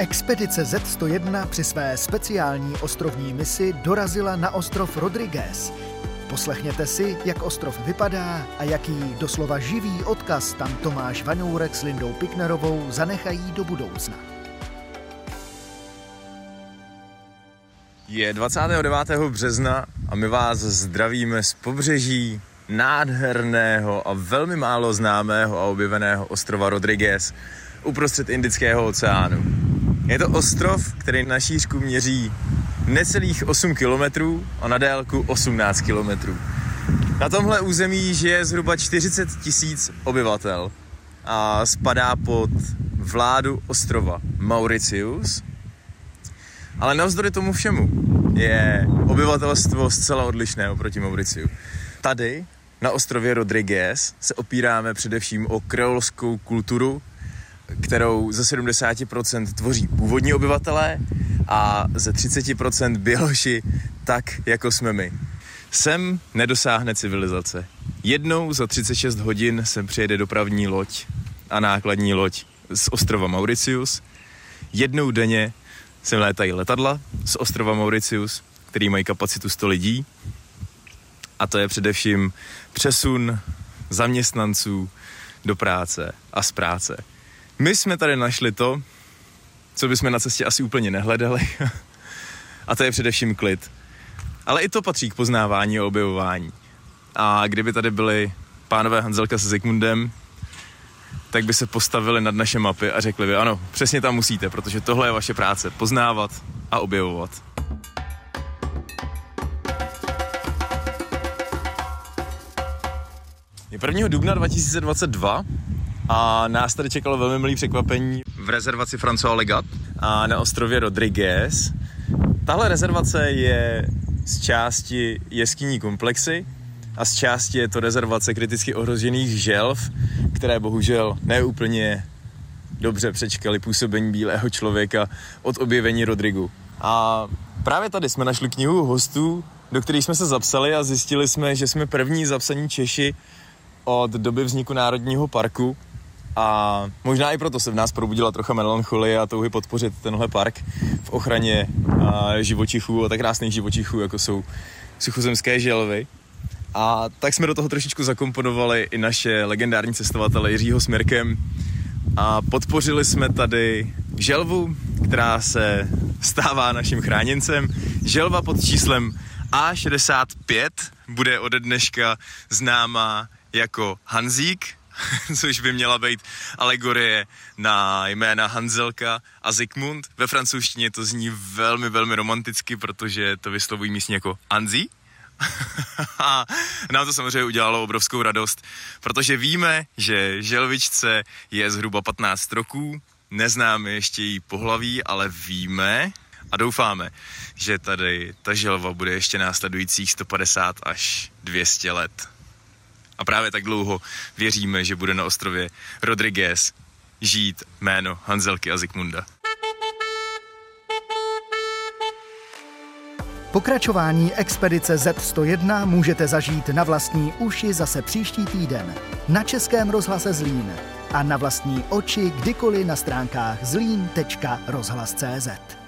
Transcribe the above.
Expedice Z101 při své speciální ostrovní misi dorazila na ostrov Rodriguez. Poslechněte si, jak ostrov vypadá a jaký doslova živý odkaz tam Tomáš Vaňourek s Lindou Piknerovou zanechají do budoucna. Je 29. března a my vás zdravíme z pobřeží nádherného a velmi málo známého a objeveného ostrova Rodriguez uprostřed Indického oceánu. Je to ostrov, který na šířku měří necelých 8 kilometrů a na délku 18 kilometrů. Na tomhle území žije zhruba 40 tisíc obyvatel a spadá pod vládu ostrova Mauritius. Ale navzdory tomu všemu je obyvatelstvo zcela odlišné oproti Mauriciu. Tady na ostrově Rodriguez se opíráme především o kreolskou kulturu, kterou ze 70% tvoří původní obyvatelé a ze 30% běloši, tak jako jsme my. Sem nedosáhne civilizace. Jednou za 36 hodin sem přijede dopravní loď a nákladní loď z ostrova Mauritius. Jednou denně sem létají letadla z ostrova Mauritius, který mají kapacitu 100 lidí. A to je především přesun zaměstnanců do práce a z práce. My jsme tady našli to, co bychom na cestě asi úplně nehledali. a to je především klid. Ale i to patří k poznávání a objevování. A kdyby tady byli pánové Hanzelka se Zikmundem, tak by se postavili nad naše mapy a řekli by, ano, přesně tam musíte, protože tohle je vaše práce, poznávat a objevovat. Je 1. dubna 2022 a nás tady čekalo velmi milý překvapení v rezervaci François Legat a na ostrově Rodriguez. Tahle rezervace je z části jeskyní komplexy a z části je to rezervace kriticky ohrožených želv, které bohužel neúplně dobře přečkali působení bílého člověka od objevení Rodrigu. A právě tady jsme našli knihu hostů, do které jsme se zapsali a zjistili jsme, že jsme první zapsaní Češi od doby vzniku Národního parku a možná i proto se v nás probudila trocha melancholie a touhy podpořit tenhle park v ochraně živočichů a tak krásných živočichů, jako jsou suchozemské želvy. A tak jsme do toho trošičku zakomponovali i naše legendární cestovatele Jiřího Smirkem a podpořili jsme tady želvu, která se stává naším chráněncem. Želva pod číslem A65 bude ode dneška známá jako Hanzík, což by měla být alegorie na jména Hanzelka a Zikmund. Ve francouzštině to zní velmi, velmi romanticky, protože to vyslovují místně jako Anzi. a nám to samozřejmě udělalo obrovskou radost, protože víme, že želvičce je zhruba 15 roků, neznáme ještě její pohlaví, ale víme a doufáme, že tady ta želva bude ještě následujících 150 až 200 let. A právě tak dlouho věříme, že bude na ostrově Rodriguez žít jméno Hanzelky a Zikmunda. Pokračování expedice Z101 můžete zažít na vlastní uši zase příští týden na Českém rozhlase Zlín a na vlastní oči kdykoliv na stránkách zlín.rozhlas.cz.